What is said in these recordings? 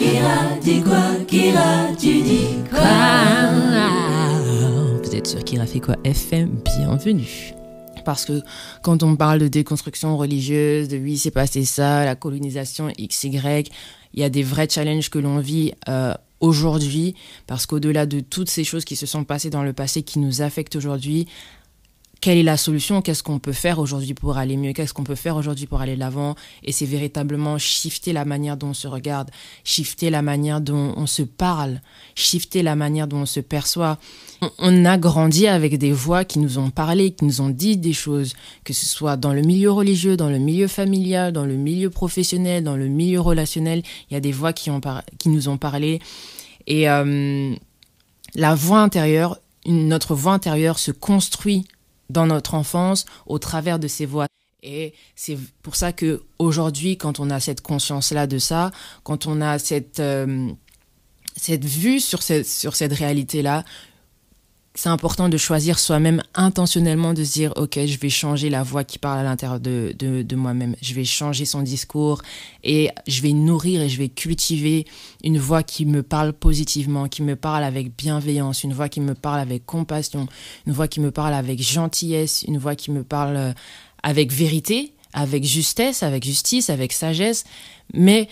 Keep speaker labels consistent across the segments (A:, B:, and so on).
A: Kira dit quoi Kira, tu dis quoi?
B: Vous êtes sur Kira fait quoi FM, bienvenue. Parce que quand on parle de déconstruction religieuse, de oui, c'est passé ça, la colonisation XY, il y a des vrais challenges que l'on vit euh, aujourd'hui, parce qu'au-delà de toutes ces choses qui se sont passées dans le passé, qui nous affectent aujourd'hui, quelle est la solution Qu'est-ce qu'on peut faire aujourd'hui pour aller mieux Qu'est-ce qu'on peut faire aujourd'hui pour aller de l'avant Et c'est véritablement shifter la manière dont on se regarde, shifter la manière dont on se parle, shifter la manière dont on se perçoit. On a grandi avec des voix qui nous ont parlé, qui nous ont dit des choses, que ce soit dans le milieu religieux, dans le milieu familial, dans le milieu professionnel, dans le milieu relationnel. Il y a des voix qui, nous ont parlé. Et euh, la voix intérieure, notre voix intérieure se construit dans notre enfance au travers de ces voix. Et c'est pour ça que aujourd'hui, quand on a cette conscience-là de ça, quand on a cette, euh, cette vue sur sur cette réalité-là, c'est important de choisir soi-même intentionnellement, de se dire, OK, je vais changer la voix qui parle à l'intérieur de, de, de moi-même. Je vais changer son discours et je vais nourrir et je vais cultiver une voix qui me parle positivement, qui me parle avec bienveillance, une voix qui me parle avec compassion, une voix qui me parle avec gentillesse, une voix qui me parle euh, avec vérité, avec justesse, avec justice, avec sagesse, mais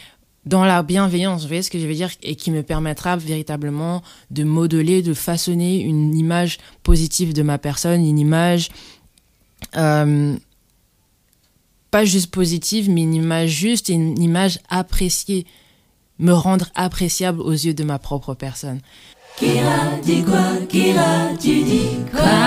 B: dans la bienveillance, vous voyez ce que je veux dire, et qui me permettra véritablement de modeler, de façonner une image positive de ma personne, une image euh, pas juste positive, mais une image juste une image appréciée, me rendre appréciable aux yeux de ma propre personne.
A: Quoi? Quoi?